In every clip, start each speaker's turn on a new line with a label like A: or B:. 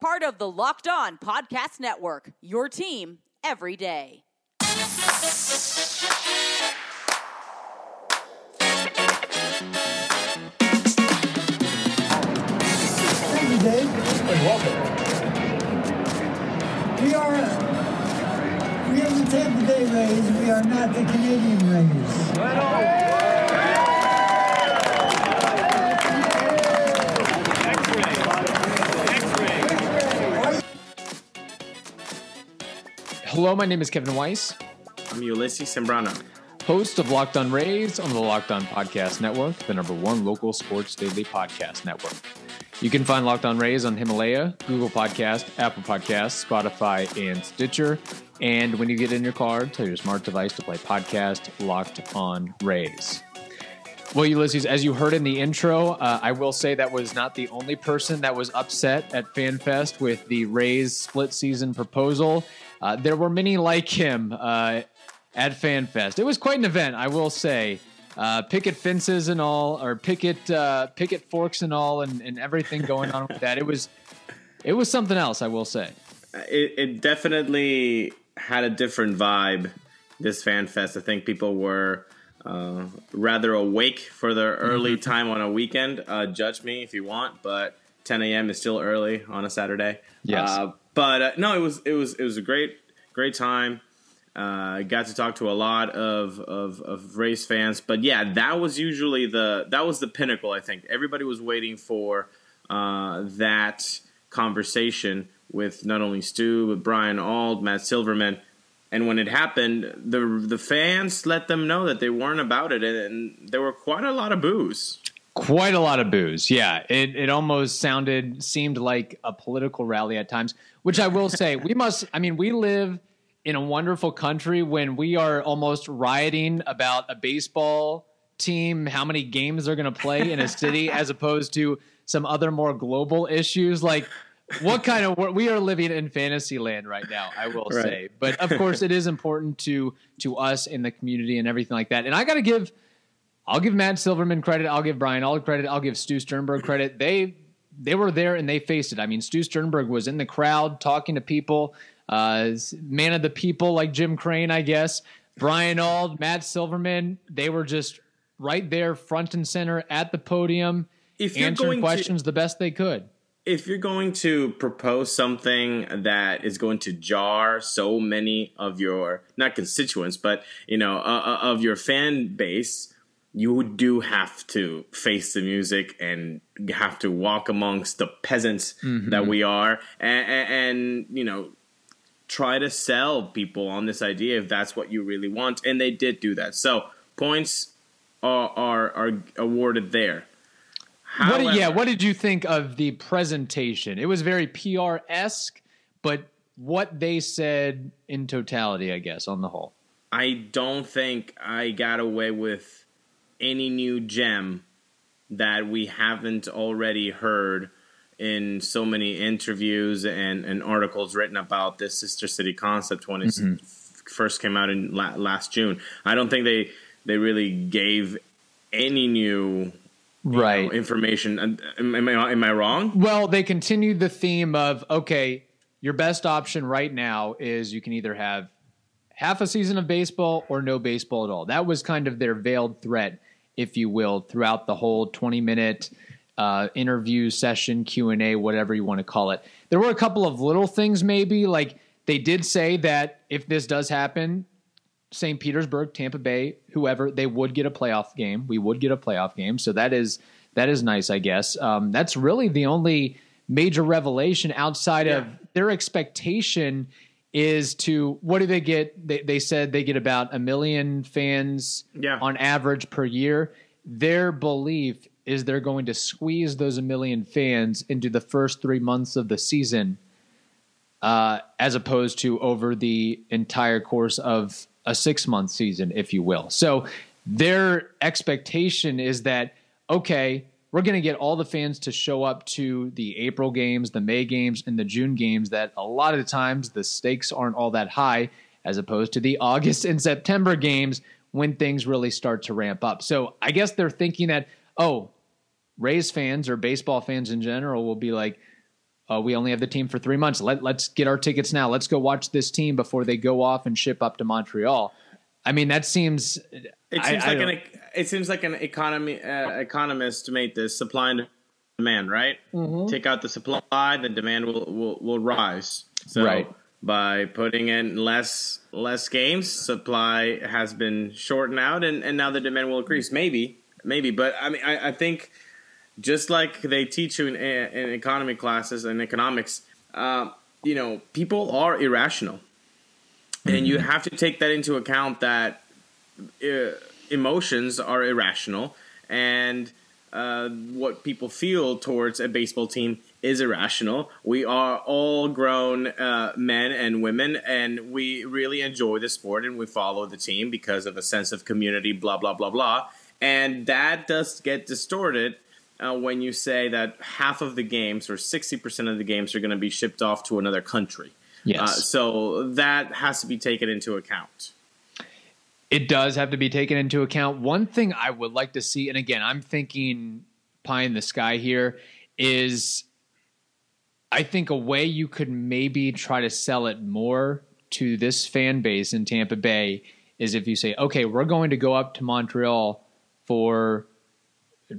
A: Part of the Locked On Podcast Network, your team every day.
B: Thank you, Dave.
C: You're welcome.
B: We are we are the Tampa Bay Rays. We are not the Canadian Rays.
C: Hello, my name is Kevin Weiss,
D: I'm Ulises Sembrano.
C: host of Locked On Rays on the Locked On Podcast Network, the number one local sports daily podcast network. You can find Locked On Rays on Himalaya, Google Podcast, Apple Podcasts, Spotify, and Stitcher. And when you get in your car, tell your smart device to play podcast Locked On Rays. Well, Ulises, as you heard in the intro, uh, I will say that was not the only person that was upset at FanFest with the Rays split season proposal. Uh, there were many like him uh, at FanFest. It was quite an event, I will say. Uh, picket fences and all, or picket uh, picket forks and all, and, and everything going on with that. It was it was something else, I will say.
D: It, it definitely had a different vibe. This fan fest, I think people were uh, rather awake for their early time on a weekend. Uh, judge me if you want, but 10 a.m. is still early on a Saturday.
C: Yes.
D: Uh, but uh, no, it was it was it was a great great time. Uh, got to talk to a lot of, of of Rays fans, but yeah, that was usually the that was the pinnacle. I think everybody was waiting for uh, that conversation with not only Stu but Brian Auld, Matt Silverman, and when it happened, the the fans let them know that they weren't about it, and, and there were quite a lot of boos.
C: Quite a lot of booze. Yeah. It, it almost sounded, seemed like a political rally at times, which I will say, we must, I mean, we live in a wonderful country when we are almost rioting about a baseball team, how many games they're going to play in a city, as opposed to some other more global issues. Like, what kind of we are living in fantasy land right now i will
D: Right.
C: say but of course it is important to to us in the community and everything like that and i got to give I'll give Matt Silverman credit. I'll give Brian Auld credit. I'll give Stu Sternberg credit. They they were there and they faced it. I mean, Stu Sternberg was in the crowd talking to people, uh, man of the people like Jim Crane, I guess. Brian Auld, Matt Silverman, they were just right there, front and center at the podium,
D: If
C: answering
D: going to-
C: questions the best they could.
D: if you're going to propose something that is going to jar so many of your not constituents but you know uh, uh, of your fan base you do have to face the music and have to walk amongst the peasants that mm-hmm. we are and, and, and you know try to sell people on this idea if that's what you really want and they did do that so points are are, are awarded there
C: What did, yeah, what did you think of the presentation? It was very PR esque, but what they said in totality, I guess, on the whole.
D: I don't think I got away with any new gem that we haven't already heard in so many interviews and, and articles written about this sister city concept when it
C: Mm-hmm.
D: first came out in la- last June. I don't think they they really gave any new you know,
C: Right.
D: information. Am, am I am I wrong?
C: Well, they continued the theme of okay, your best option right now is you can either have half a season of baseball or no baseball at all. That was kind of their veiled threat, if you will, throughout the whole twenty minute uh, interview session, Q and A, whatever you want to call it. There were a couple of little things, maybe like they did say that if this does happen, St. Petersburg, Tampa Bay, whoever, they would get a playoff game. We would get a playoff game. So that is that is nice, I guess. Um, that's really the only major revelation outside of their expectation is to what do they get? They, they said they get about a million fans
D: Yeah.
C: on average per year. Their belief is they're going to squeeze those a million fans into the first three months of the season uh, as opposed to over the entire course of a six month season, if you will. So their expectation is that, okay, we're going to get all the fans to show up to the April games, the May games, and the June games that a lot of the times the stakes aren't all that high, as opposed to the August and September games when things really start to ramp up. So I guess they're thinking that, oh, Rays fans or baseball fans in general will be like, uh, we only have the team for three months. Let, let's get our tickets now. Let's go watch this team before they go off and ship up to Montreal. I mean, that seems.
D: It seems
C: I
D: like
C: don't-
D: an it seems like an economy uh, economist made this supply and demand, right?
C: Mm-hmm.
D: Take out the supply, the demand will will, will rise. So
C: Right.
D: by putting in less less games, supply has been shortened out, and, and now the demand will increase. Maybe, maybe, but I mean, I, I think just like they teach you in, in economy classes and economics, um, you know, people are irrational, and you have to take that into account that uh, emotions are irrational and uh, what people feel towards a baseball team is irrational. We are all grown uh, men and women, and we really enjoy the sport and we follow the team because of a sense of community, blah, blah, blah, blah. And that does get distorted uh, when you say that half of the games or 60% of the games are going to be shipped off to another country.
C: Yes.
D: Uh, so that has to be taken into account.
C: It does have to be taken into account. One thing I would like to see, and again, I'm thinking pie in the sky here, is I think a way you could maybe try to sell it more to this fan base in Tampa Bay is if you say, okay, we're going to go up to Montreal for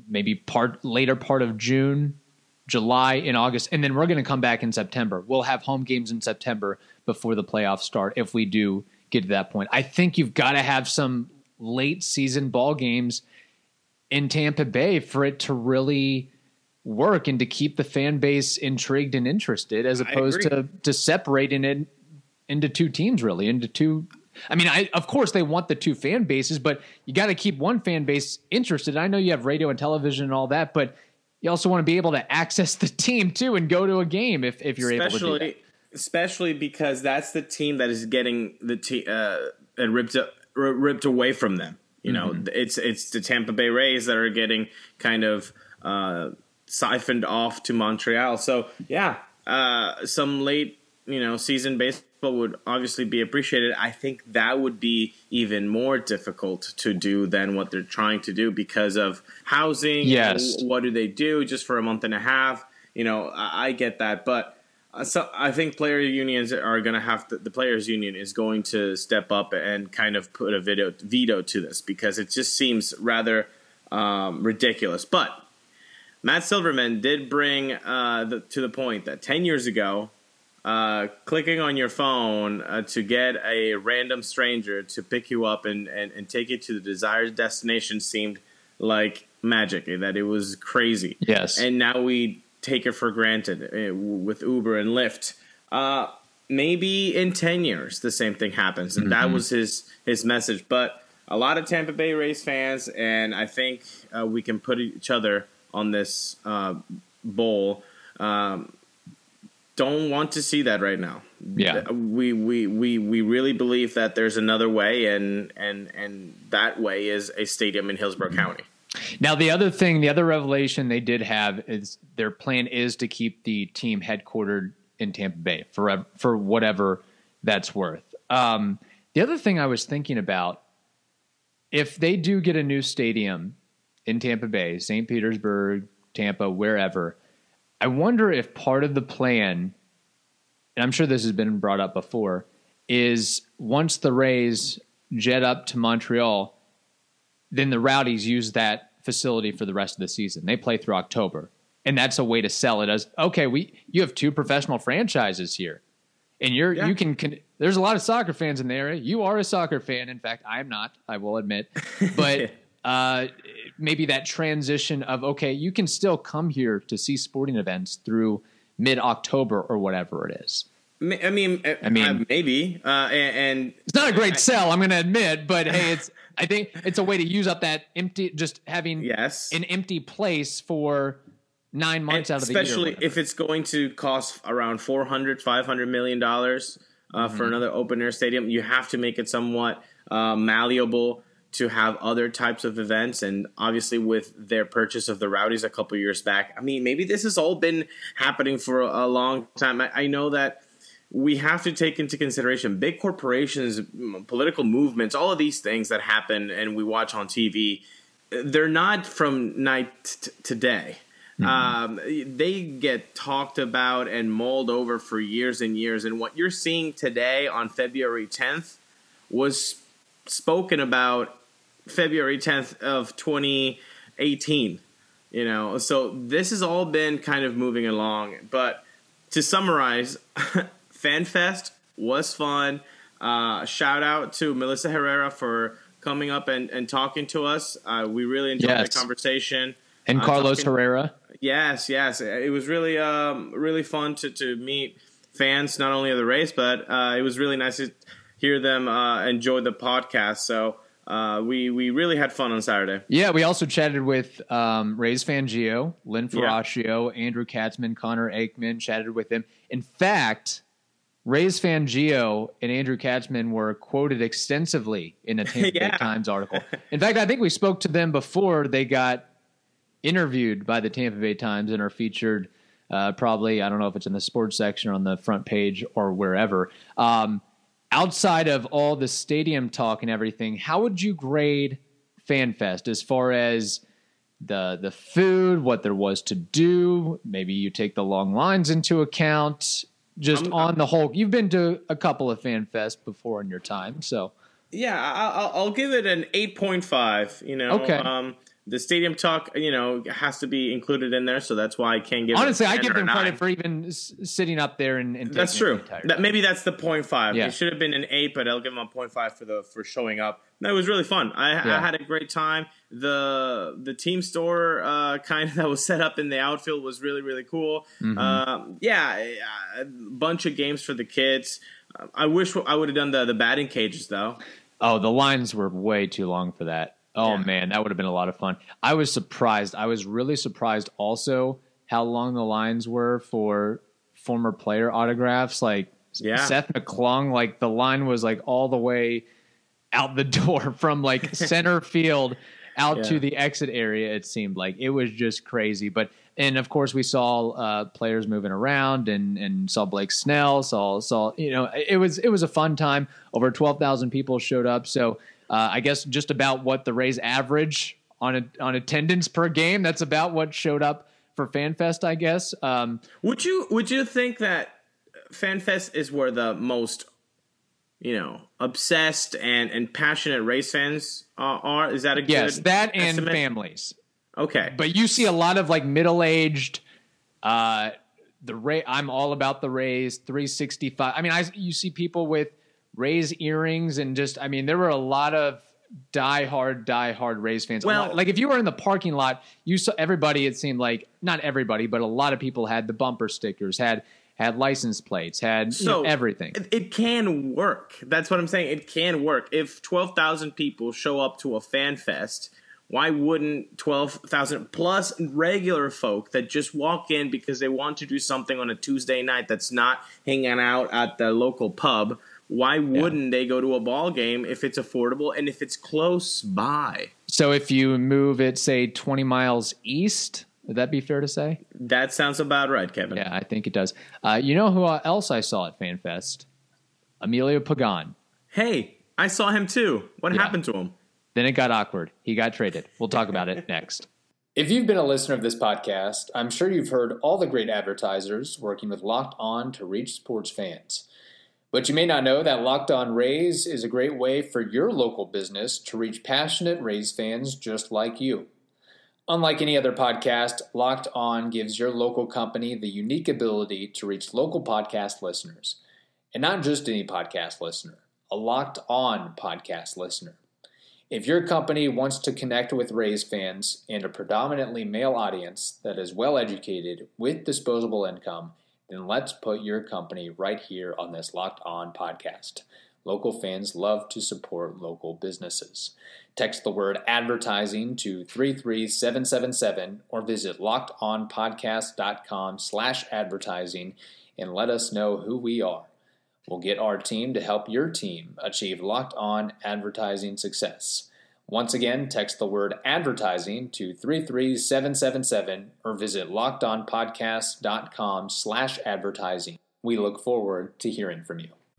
C: maybe part later part of June, July, and August, and then we're going to come back in September. We'll have home games in September before the playoffs start if we do get to that point. I think you've got to have some late season ball games in Tampa Bay for it to really work and to keep the fan base intrigued and interested as opposed to to separating it into two teams really into two I mean, I of course they want the two fan bases, but you got to keep one fan base interested. I know you have radio and television and all that, but you also want to be able to access the team too and go to a game if, if you're able to do that.
D: Especially because that's the team that is getting the team uh, ripped up, r- ripped away from them. You know,
C: Mm-hmm.
D: it's it's the Tampa Bay Rays that are getting kind of uh, siphoned off to Montreal. So yeah, uh, some late you know season baseball would obviously be appreciated. I think that would be even more difficult to do than what they're trying to do because of housing.
C: Yes.
D: what do they do just for a month and a half? You know, I, I get that, but uh, so I think player unions are going to have to, the players union is going to step up and kind of put a veto veto to this because it just seems rather um, ridiculous. But Matt Silverman did bring uh, the, to the point that ten years ago, uh, clicking on your phone uh, to get a random stranger to pick you up and, and, and take you to the desired destination seemed like magic. That it was crazy.
C: Yes.
D: and now we take it for granted uh, with Uber and Lyft. Uh, maybe in ten years the same thing happens, and that was his his message. But a lot of Tampa Bay Rays fans, and I think uh, we can put each other on this uh, bowl. Um, don't want to see that right now.
C: Yeah.
D: we, we we we really believe that there's another way, and and and that way is a stadium in Hillsborough County.
C: Now, the other thing, the other revelation they did have is their plan is to keep the team headquartered in Tampa Bay for for whatever that's worth. Um, the other thing I was thinking about, if they do get a new stadium in Tampa Bay, St. Petersburg, Tampa, wherever. I wonder if part of the plan, and I'm sure this has been brought up before, is once the Rays jet up to Montreal, then the Rowdies use that facility for the rest of the season. They play through October. And that's a way to sell it as okay, we you have two professional franchises here. And you're
D: Yeah.
C: you can, can there's a lot of soccer fans in the area. You are a soccer fan. In fact, I'm not, I will admit. But uh maybe that transition of okay, you can still come here to see sporting events through mid October or whatever it is.
D: I mean, I
C: mean-
D: mean, maybe, uh, and, and
C: It's not a great sell, I'm going to admit, but hey, it's I think it's a way to use up that empty, just having
D: yes,
C: an empty place for nine months out of the year.
D: especially if it's going to cost around 400 500 million dollars uh,
C: Mm-hmm.
D: for another open air stadium you have to make it somewhat uh, malleable to have other types of events and obviously with their purchase of the rowdies a couple years back i mean maybe this has all been happening for a, a long time I, I know that we have to take into consideration big corporations political movements all of these things that happen and we watch on tv they're not from night t- to day um, they get talked about and mulled over for years and years. And what you're seeing today on February 10th was spoken about February 10th of 2018. You know, so this has all been kind of moving along. But to summarize, FanFest was fun. Uh, shout out to Melissa Herrera for coming up and, and talking to us. Uh, we really enjoyed
C: Yes.
D: the conversation.
C: and
D: uh,
C: Carlos
D: talking-
C: Herrera.
D: Yes, yes. It was really, um, really fun to, to meet fans not only of the Rays, but uh, it was really nice to hear them uh, enjoy the podcast. So uh, we we really had fun on Saturday.
C: Yeah, we also chatted with um, Ray's Fangio, Lynn
D: Yeah.
C: Andrew Katzman, Connor Aikman, chatted with them. In fact, Ray's Fangio and Andrew Katzman were quoted extensively in a Tampa Bay Times article. In fact, I think we spoke to them before they got interviewed by the Tampa Bay Times and are featured uh, probably, I don't know if it's in the sports section or on the front page or wherever. Um, outside of all the stadium talk and everything, how would you grade FanFest as far as the the food, what there was to do? Maybe you take the long lines into account. Just
D: I'm-
C: on the whole, you've been to a couple of FanFest before in your time, so
D: Yeah, I'll, I'll give it an eight point five. You know,
C: Okay.
D: Um, the stadium talk, you know, has to be included in there, so that's why I can't give.
C: honestly,
D: it a
C: I
D: 10
C: give them credit for even s- sitting up there and, and
D: That's true. That, maybe that's the point five.
C: Yeah.
D: It should have been an eight, but I'll give them a point five for the for showing up. No, it was really fun. I,
C: Yeah.
D: I had a great time. The the team store uh, kind of that was set up in the outfield was really really cool.
C: Mm-hmm.
D: Um, yeah, a bunch of games for the kids. I wish I would have done the the batting cages though.
C: Oh, the lines were way too long for that. Oh
D: Yeah.
C: man, that would have been a lot of fun. I was surprised. I was really surprised also how long the lines were for former player autographs. Like
D: Yeah.
C: Seth McClung, like the line was like all the way out the door from like center field out
D: Yeah.
C: to the exit area. It seemed like it was just crazy. But and of course we saw uh, players moving around and and saw Blake Snell. Saw saw you know it was it was a fun time. Over twelve thousand people showed up. So uh, I guess just about what the Rays average on a, on attendance per game. That's about what showed up for FanFest. I guess. Um,
D: Would you would you think that FanFest is where the most you know obsessed and and passionate Rays fans uh, are? Is that a
C: yes, that and
D: estimate?
C: families.
D: Okay,
C: but you see a lot of like middle aged uh the ray i'm all about the rays 365 i mean i you see people with rays earrings and just i mean there were a lot of die hard die hard rays fans
D: Well-
C: like if you were in the parking lot you saw everybody it seemed like not everybody but a lot of people had the bumper stickers had had license plates had you know,
D: So,
C: everything
D: It, can work. That's what I'm saying. It can work. If 12,000 people show up to a fan fest, why wouldn't 12,000 plus regular folk that just walk in because they want to do something on a Tuesday night that's not hanging out at the local pub? Why wouldn't they go to a ball game if it's affordable and if it's close by?
C: so if you move it say 20 miles east would that be fair to say
D: That sounds about right, Kevin.
C: Yeah, I think it does. Uh, you know who else I saw at FanFest? Emilio Pagan.
D: Hey, I saw him too. What
C: Yeah.
D: happened to him?
C: Then it got awkward. He got traded. We'll talk about it next.
E: If you've been a listener of this podcast, I'm sure you've heard all the great advertisers working with Locked On to reach sports fans. But you may not know that Locked On Rays is a great way for your local business to reach passionate Rays fans just like you. Unlike any other podcast, Locked On gives your local company the unique ability to reach local podcast listeners. And not just any podcast listener, a Locked On podcast listener. If your company wants to connect with Rays fans and a predominantly male audience that is well educated with disposable income, then let's put your company right here on this Locked On podcast. Local fans love to support local businesses. Text the word advertising to 33777 or visit lockedonpodcast.com slash advertising and let us know who we are. We'll get our team to help your team achieve locked on advertising success. Once again, text the word advertising to 33777 or visit lockedonpodcast.com slash advertising. We look forward to hearing from you.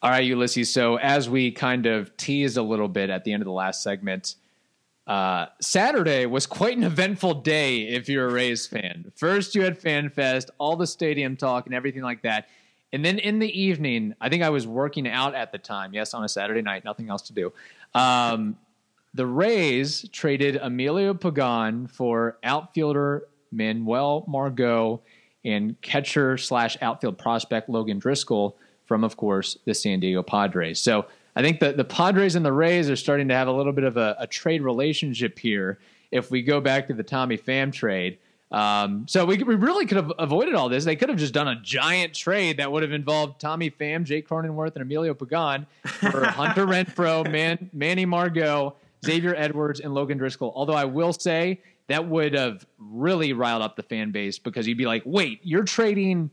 C: All right, Ulises. So as we kind of teased a little bit at the end of the last segment, uh, Saturday was quite an eventful day if you're a Rays fan. First, you had FanFest, all the stadium talk, and everything like that. And then in the evening, I think I was working out at the time. Yes, on a Saturday night, nothing else to do. Um, the Rays traded Emilio Pagan for outfielder Manuel Margot and catcher slash outfield prospect Logan Driscoll from, of course, the San Diego Padres. So I think that the Padres and the Rays are starting to have a little bit of a, a trade relationship here. If we go back to the Tommy Pham trade, um, so we, we really could have avoided all this. They could have just done a giant trade that would have involved Tommy Pham, Jake Cronenworth, and Emilio Pagan for Hunter Renfroe, Man, Manny Margot, Xavier Edwards, and Logan Driscoll. Although I will say that would have really riled up the fan base because you'd be like, wait, you're trading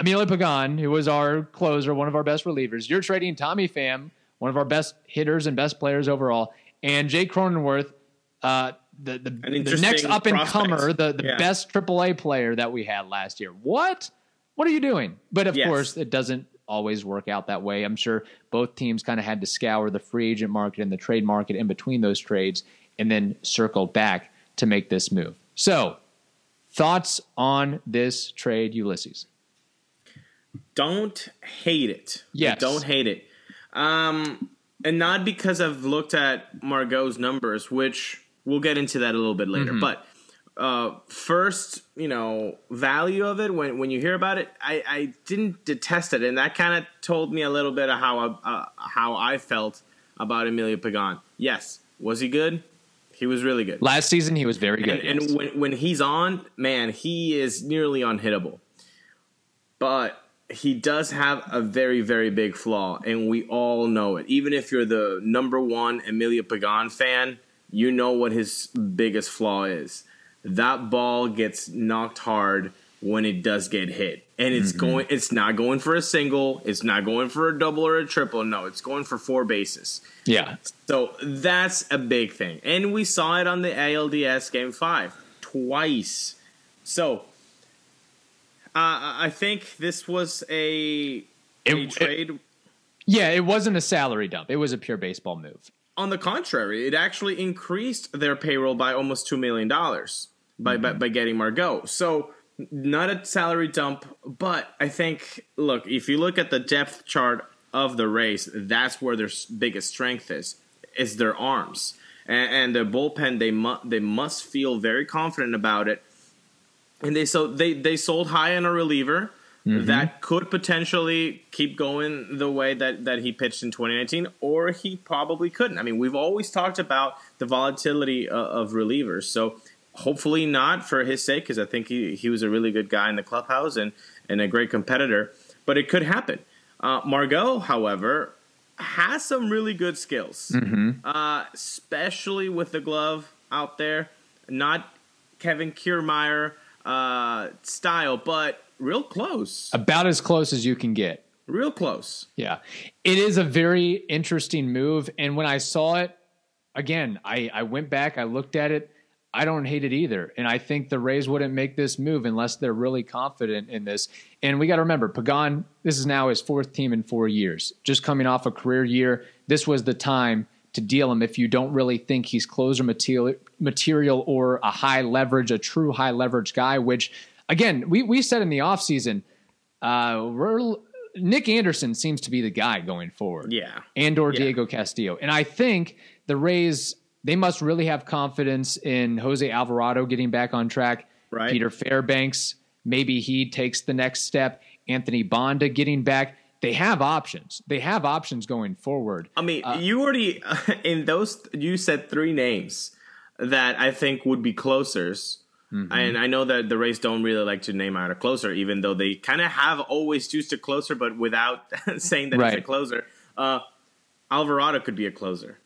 C: Emilio Pagan, who was our closer, one of our best relievers. You're trading Tommy Pham, one of our best hitters and best players overall, and Jake Cronenworth, uh, the the, the next up and comer, the, the yeah. best AAA player that we had last year. What? What are you doing? But of yes. course, it doesn't always work out that way. I'm sure both teams kind of had to scour the free agent market and the trade market in between those trades and then circled back to make this move. So, thoughts on this trade, Ulises?
D: Don't hate it.
C: Yes.
D: Don't hate it. Um, and not because I've looked at Margot's numbers, which we'll get into that a little bit later. Mm-hmm. But uh, first, you know, value of it when when you hear about it, I, I didn't detest it, and that kind of told me a little bit of how I, uh, how I felt about Emilio Pagan. Yes, was he good? He was really good.
C: Last season, he was very good.
D: And, yes. and when when he's on, man, he is nearly unhittable. But he does have a very, very big flaw, and we all know it. Even if you're the number one Emilio Pagan fan, you know what his biggest flaw is. That ball gets knocked hard when it does get hit. And it's mm-hmm. going it's not going for a single, it's not going for a double or a triple. No, it's going for four bases.
C: Yeah.
D: So that's a big thing. And we saw it on the ALDS game 5 twice. So, uh, I think this was a, a it, trade.
C: It, yeah, it wasn't a salary dump. It was a pure baseball move.
D: On the contrary, it actually increased their payroll by almost two million dollars by, mm-hmm. by by getting Margot. So not a salary dump, but I think look if you look at the depth chart of the Rays, that's where their biggest strength is. is their arms and, and their bullpen. They must they must feel very confident about it. And they so they they sold high on a reliever
C: Mm-hmm.
D: that could potentially keep going the way that that he pitched in 2019, or he probably couldn't. I mean, we've always talked about the volatility of, of relievers, so hopefully not for his sake, because I think he, he was a really good guy in the clubhouse and and a great competitor. But it could happen. Uh, Margot, however, has some really good skills, uh, especially with the glove out there. Not Kevin Kiermaier uh, style, but real close.
C: About as close as you can get.
D: Real close.
C: Yeah. It is a very interesting move. And when I saw it, again, I, I went back, I looked at it. I don't hate it either. And I think the Rays wouldn't make this move unless they're really confident in this. And we got to remember, Pagan, this is now his fourth team in four years. Just coming off a career year, this was the time to deal him if you don't really think he's closer material, material or a high leverage, a true high leverage guy, which, again, we, we said in the offseason, uh, Nick Anderson seems to be the guy going forward
D: Yeah.
C: and or
D: Yeah.
C: Diego Castillo. And I think the Rays they must really have confidence in Jose Alvarado getting back on track.
D: Right.
C: Peter Fairbanks, maybe he takes the next step. Anthony Banda getting back. They have options. They have options going forward.
D: I mean,
C: Uh,
D: you already in those you said three names that I think would be closers.
C: Mm-hmm.
D: And I know that the Rays don't really like to name out a closer, even though they kind of have always used a closer, but without saying that
C: Right.
D: it's a closer. Uh, Alvarado could be a closer.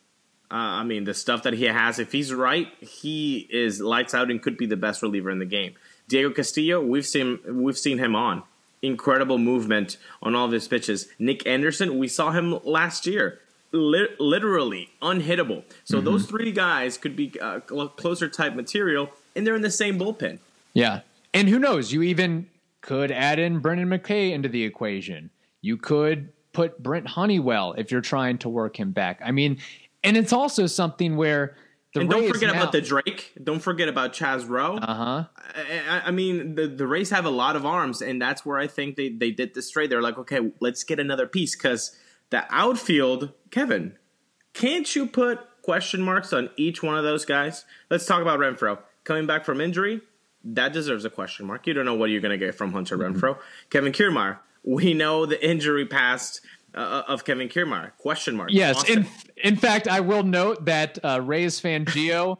D: Uh, I mean, the stuff that he has, if he's right, he is lights out and could be the best reliever in the game. Diego Castillo, we've seen we've seen him on incredible movement on all of his pitches. Nick Anderson, we saw him last year, li- literally unhittable. So
C: Mm-hmm.
D: those three guys could be uh, closer type material, and they're in the same bullpen.
C: Yeah. And who knows? You even could add in Brendan McKay into the equation. You could put Brent Honeywell if you're trying to work him back. I mean, and it's also something where the
D: and don't forget
C: now-
D: about the Drake. Don't forget about Chaz Roe.
C: uh-huh.
D: I, I- I mean, the, the Rays have a lot of arms, and that's where I think they, they did this trade. They're like, okay, let's get another piece because the outfield, Kevin, can't you put question marks on each one of those guys? Let's talk about Renfroe. Coming back from injury, that deserves a question mark. You don't know what you're going to get from Hunter
C: Mm-hmm.
D: Renfroe. Kevin Kiermaier, we know the injury past uh, of Kevin Kiermaier. Question mark.
C: Yes,
D: Austin-
C: in in fact, I will note that uh, Rays fan Gio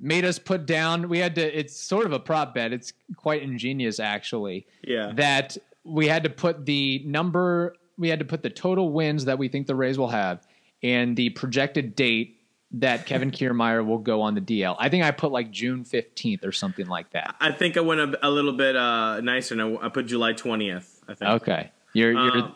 C: made us put down. We had to. It's sort of a prop bet. It's quite ingenious, actually.
D: Yeah.
C: That we had to put the number. We had to put the total wins that we think the Rays will have, and the projected date that Kevin Kiermaier will go on the DL. I think I put like June fifteenth or something like that.
D: I think I went a, a little bit uh, nicer, and I, I put July 20th, I think.
C: Okay, you're you're.
D: Uh,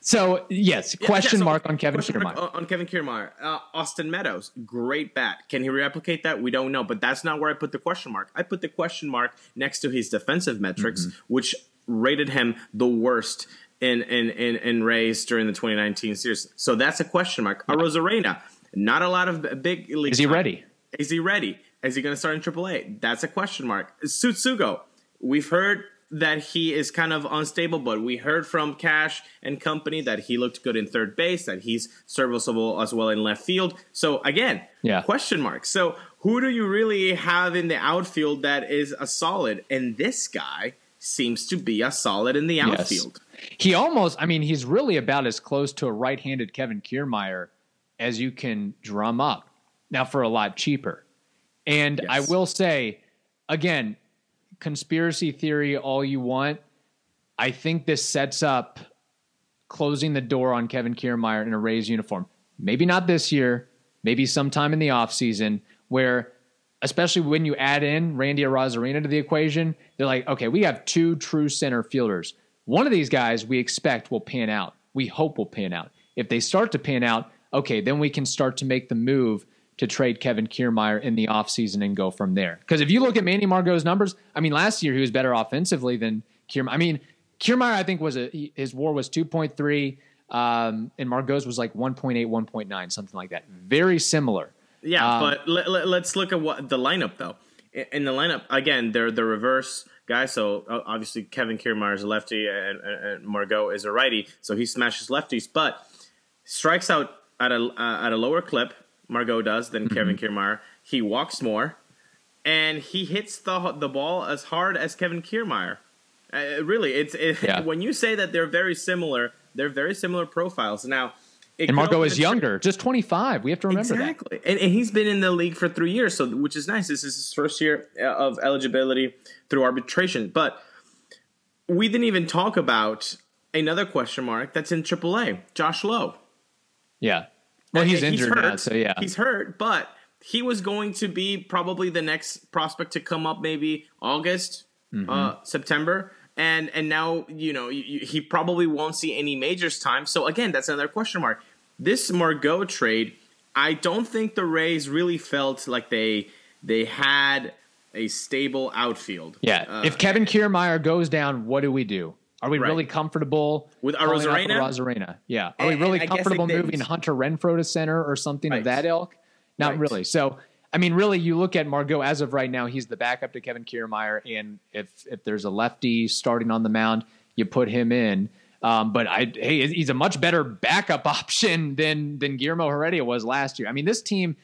C: so yes, question
D: yeah, so
C: mark on Kevin Kiermaier.
D: on- On Kevin Kiermaier. Uh, Austin Meadows, great bat. Can he replicate that? We don't know, but that's not where I put the question mark. I put the question mark next to his defensive metrics,
C: Mm-hmm.
D: which rated him the worst in in in, in Rays during the 2019 series. So that's a question mark. Arozarena, not a lot of big league.
C: Is he
D: time.
C: ready?
D: Is he ready? Is he going to start in AAA? That's a question mark. Tsutsugo, we've heard that he is kind of unstable, but we heard from Cash and company that he looked good in third base, that he's serviceable as well in left field. So again,
C: Yeah.
D: question mark. So who do you really have in the outfield that is a solid? And this guy seems to be a solid in the
C: Yes.
D: outfield.
C: He almost, I mean, he's really about as close to a right handed Kevin Kiermaier as you can drum up. Now, for a lot cheaper. And I will say, again, conspiracy theory all you want. I think this sets up closing the door on Kevin Kiermaier in a Rays uniform. Maybe not this year, maybe sometime in the offseason, where especially when you add in Randy Arozarena to the equation, they're like, okay, we have two true center fielders. One of these guys we expect will pan out. We hope will pan out. If they start to pan out, okay, then we can start to make the move to trade Kevin Kiermaier in the offseason and go from there. Because if you look at Manny Margot's numbers, I mean, last year he was better offensively than Kiermaier. I mean, Kiermaier, I think, was a he- his WAR was two point three, um, and Margot's was like 1.8, 1.9, something like that. Very similar.
D: Yeah,
C: Um,
D: but let, let, let's look at what the lineup though. In, in the lineup, again, they're the reverse guy. So uh, obviously Kevin Kiermaier is a lefty and, and, and Margot is a righty, so he smashes lefties, but strikes out at a uh, at a lower clip. Margot does than Kevin Kiermaier. He walks more, and he hits the the ball as hard as Kevin Kiermaier. Uh, really, it's it,
C: Yeah.
D: when you say that they're very similar. They're very similar profiles. Now,
C: And Margot is younger, just 25. We have to remember that.
D: exactly. And, and he's been in the league for three years, so which is nice. This is his first year uh, of eligibility through arbitration. But we didn't even talk about another question mark that's in AAA, Josh Lowe.
C: Yeah. Well, he's injured now,
D: hurt.
C: so yeah.
D: he's hurt, but he was going to be probably the next prospect to come up, maybe August,
C: Mm-hmm.
D: uh, September, and and now you know you, you- he probably won't see any majors time. So again, that's another question mark. This Margot trade, I don't think the Rays really felt like they they had a stable outfield.
C: Yeah.
D: Uh,
C: if Kevin Kiermaier goes down, what do we do? Are we
D: Right.
C: really comfortable
D: With Arozarena?
C: Arozarena? Yeah. Are we really
D: and I
C: comfortable moving Hunter Renfroe to center or something
D: Right.
C: of that ilk? Not
D: Right.
C: really. So, I mean, really, you look at Margot as of right now, he's the backup to Kevin Kiermaier. And if if there's a lefty starting on the mound, you put him in. Um, but I, hey, he's a much better backup option than than Guillermo Heredia was last year. I mean, this team,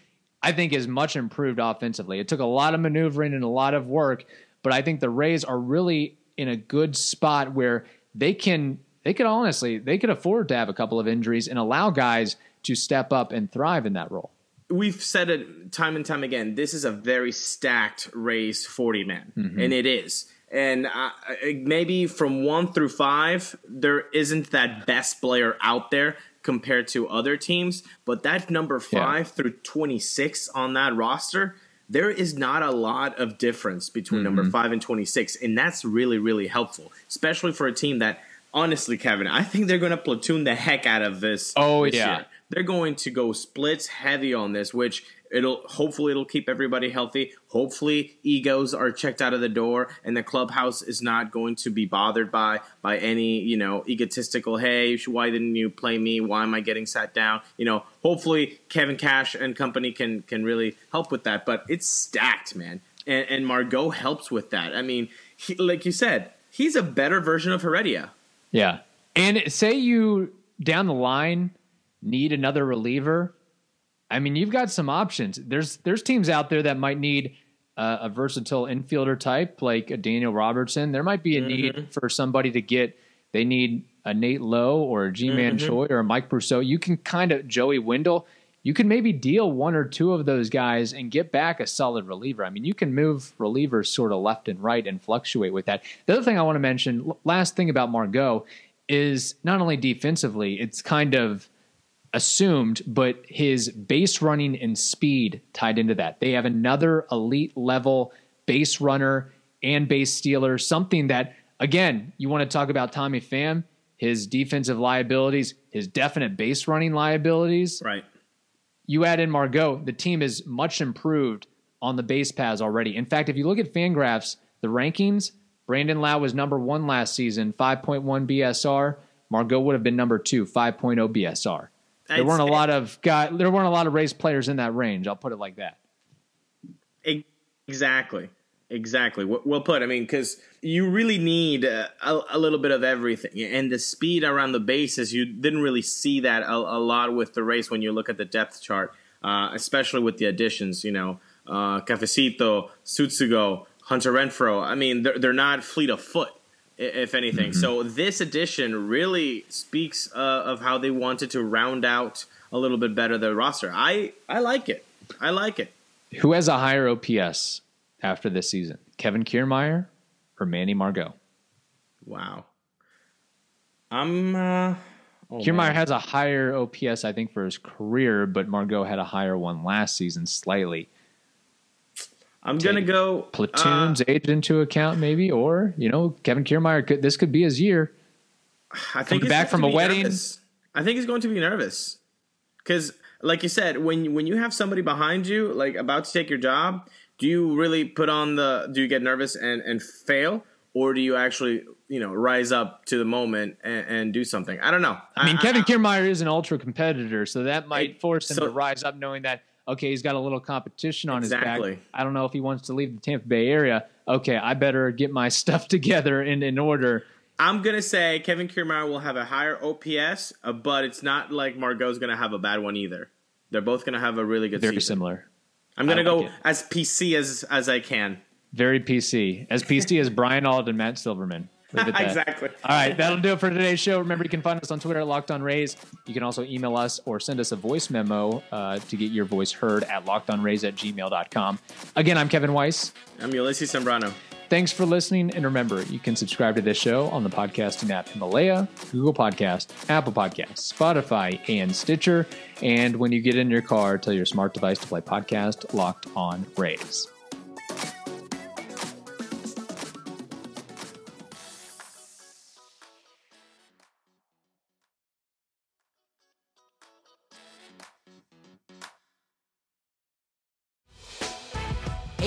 C: I think, is much improved offensively. It took a lot of maneuvering and a lot of work, but I think the Rays are really in a good spot where they can they could honestly they could afford to have a couple of injuries and allow guys to step up and thrive in that role.
D: we've said it time and time again. This is a very stacked Rays 40 man, and it is. And uh, maybe from one through five, there isn't that best player out there compared to other teams. But that number
C: Yeah.
D: five through 26 on that roster, there is not a lot of difference between number mm-hmm. five and 26. And that's really, really helpful, especially for a team that, honestly, Kevin, I think they're going to platoon the heck out of this.
C: Oh,
D: this
C: yeah.
D: year they're going to go splits heavy on this, which it'll hopefully it'll keep everybody healthy. Hopefully egos are checked out of the door and the clubhouse is not going to be bothered by by any, you know, egotistical, hey, why didn't you play me? Why am I getting sat down? You know, hopefully Kevin Cash and company can can really help with that, but it's stacked, man. And and Margot helps with that. I mean, he, like you said, he's a better version of Heredia.
C: Yeah. And say you down the line need another reliever. I mean, you've got some options. There's there's teams out there that might need uh, a versatile infielder type like a Daniel Robertson. There might be a need for somebody to get. They need a Nate Lowe or a Ji-Man Choi or a Mike Brosseau. You can kind of Joey Wendle. You can maybe deal one or two of those guys and get back a solid reliever. I mean, you can move relievers sort of left and right and fluctuate with that. The other thing I want to mention, last thing about Margot, is not only defensively, it's kind of assumed, but his base running and speed tied into that. They have another elite level base runner and base stealer, something that, again, you want to talk about Tommy Pham, his defensive liabilities, his definite base running liabilities.
D: Right.
C: You add in Margot, the team is much improved on the base paths already. In fact, if you look at Fangraphs, the rankings, Brandon Lowe was number one last season, 5.1 BSR. Margot would have been number two, 5.0 BSR. There weren't a lot of guy, there weren't a lot of Rays players in that range. I'll put it like that.
D: Exactly. Exactly. Well put. I mean, because you really need uh, a, a little bit of everything. And the speed around the bases, you didn't really see that a, a lot with the Rays when you look at the depth chart, uh, especially with the additions, you know, uh, Cafecito, Tsutsugo, Hunter Renfroe. I mean, they're, they're not fleet of foot, if anything. So this addition really speaks uh, of how they wanted to round out a little bit better the roster. I, I like it. I like it.
C: Who has a higher OPS after this season? Kevin Kiermaier or Manny Margot?
D: Wow. I'm. Uh, oh,
C: Kiermaier has a higher OPS, I think, for his career, but Margot had a higher one last season slightly.
D: I'm gonna go
C: Platoons
D: uh,
C: age into account, maybe, or you know, Kevin Kiermaier could this could be his year.
D: I think he's
C: back
D: going
C: from
D: to
C: a
D: be
C: wedding.
D: nervous. I think he's going to be nervous because, like you said, when when you have somebody behind you, like about to take your job, do you really put on the? Do you get nervous and and fail, or do you actually you know rise up to the moment and, and do something? I don't know.
C: I mean, Kevin Kiermaier is an ultra competitor, so that might force him
D: so-
C: to rise up, knowing that okay, he's got a little competition on his back. I don't know if he wants to leave the Tampa Bay area. Okay, I better get my stuff together and in order.
D: I'm gonna say Kevin Kiermaier will have a higher OPS, uh, but it's not like Margot's gonna have a bad one either. They're both going to have a really good
C: Very
D: season.
C: similar.
D: I'm going to
C: I like
D: go as PC as as I can.
C: Very PC. As PC as Brian Auld and Matt Silverman. Leave it at that.
D: exactly.
C: All right, that'll do it for today's show. Remember, you can find us on Twitter at Locked On Rays. You can also email us or send us a voice memo uh, to get your voice heard at lockedonrays at gmail.com. Again, I'm Kevin Weiss.
D: I'm Ulises Sembrano.
C: Thanks for listening. And remember, you can subscribe to this show on the podcasting app Himalaya, Google Podcast, Apple Podcasts, Spotify, and Stitcher. And when you get in your car, tell your smart device to play podcast Locked On Rays.